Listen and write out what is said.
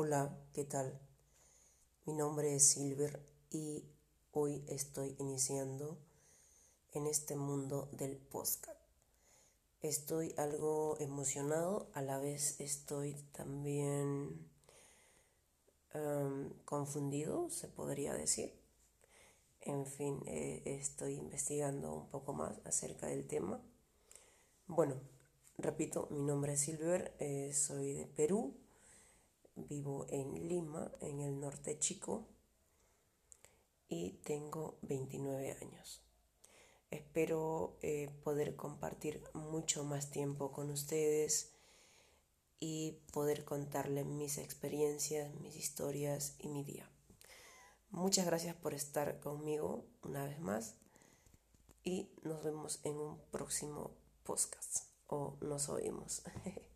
Hola, ¿qué tal? Mi nombre es Silver y hoy estoy iniciando en este mundo del podcast. Estoy algo emocionado, a la vez estoy también confundido, se podría decir. En fin, eh, estoy investigando un poco más acerca del tema. Bueno, repito, mi nombre es Silver, eh, soy de Perú Vivo en Lima, en el norte chico, y tengo 29 años. Espero eh, poder compartir mucho más tiempo con ustedes y poder contarles mis experiencias, mis historias y mi día. Muchas gracias por estar conmigo una vez más y nos vemos en un próximo podcast o nos oímos.